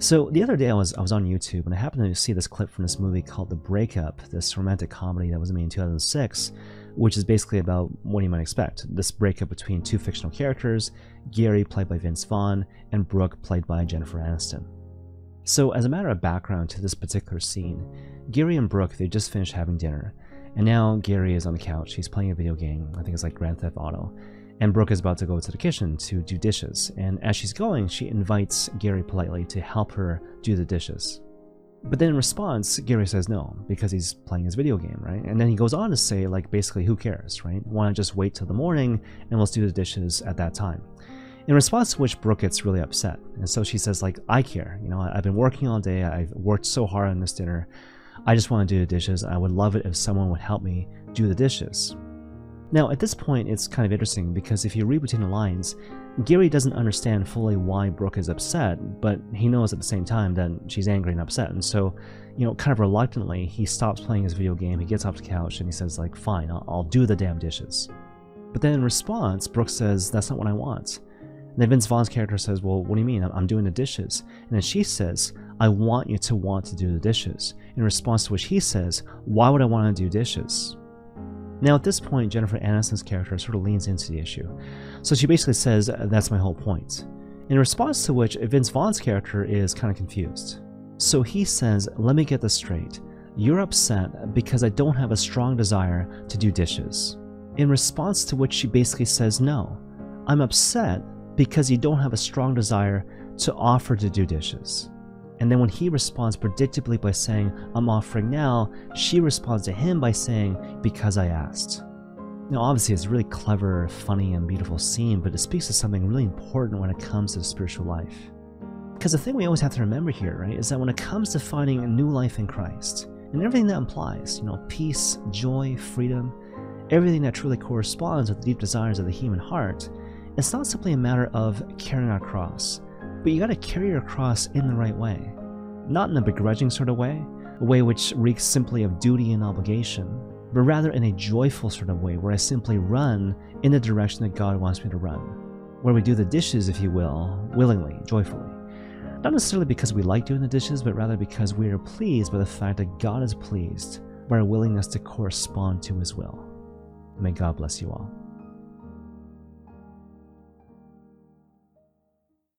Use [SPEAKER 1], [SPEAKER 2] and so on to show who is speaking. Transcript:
[SPEAKER 1] So the other day I was I was on YouTube and I happened to see this clip from this movie called The Breakup, this romantic comedy that was made in 2006, which is basically about what you might expect. This breakup between two fictional characters, Gary played by Vince Vaughn and Brooke played by Jennifer Aniston. So as a matter of background to this particular scene, Gary and Brooke they just finished having dinner, and now Gary is on the couch, he's playing a video game, I think it's like Grand Theft Auto, and Brooke is about to go to the kitchen to do dishes. And as she's going, she invites Gary politely to help her do the dishes. But then in response, Gary says no because he's playing his video game, right? And then he goes on to say, like, basically, who cares, right? Why not just wait till the morning and let's do the dishes at that time? In response to which Brooke gets really upset. And so she says, like, I care. You know, I've been working all day. I've worked so hard on this dinner. I just want to do the dishes. I would love it if someone would help me do the dishes. Now, at this point, it's kind of interesting because if you read between the lines, Gary doesn't understand fully why Brooke is upset, but he knows at the same time that she's angry and upset. And so, you know, kind of reluctantly, he stops playing his video game, he gets off the couch, and he says, like, fine, I'll, I'll do the damn dishes. But then in response, Brooke says, that's not what I want. And then Vince Vaughn's character says, well, what do you mean? I'm doing the dishes. And then she says, I want you to want to do the dishes. In response to which he says, why would I want to do dishes? Now, at this point, Jennifer Aniston's character sort of leans into the issue. So she basically says, uh, That's my whole point. In response to which, Vince Vaughn's character is kind of confused. So he says, Let me get this straight. You're upset because I don't have a strong desire to do dishes. In response to which, she basically says, No, I'm upset because you don't have a strong desire to offer to do dishes. And then when he responds predictably by saying, I'm offering now, she responds to him by saying, Because I asked. Now, obviously, it's a really clever, funny, and beautiful scene, but it speaks to something really important when it comes to the spiritual life. Because the thing we always have to remember here, right, is that when it comes to finding a new life in Christ, and everything that implies, you know, peace, joy, freedom, everything that truly corresponds with the deep desires of the human heart, it's not simply a matter of carrying our cross, but you gotta carry your cross in the right way. Not in a begrudging sort of way, a way which reeks simply of duty and obligation, but rather in a joyful sort of way where I simply run in the direction that God wants me to run. Where we do the dishes, if you will, willingly, joyfully. Not necessarily because we like doing the dishes, but rather because we are pleased by the fact that God is pleased by our willingness to correspond to His will. May God bless you all.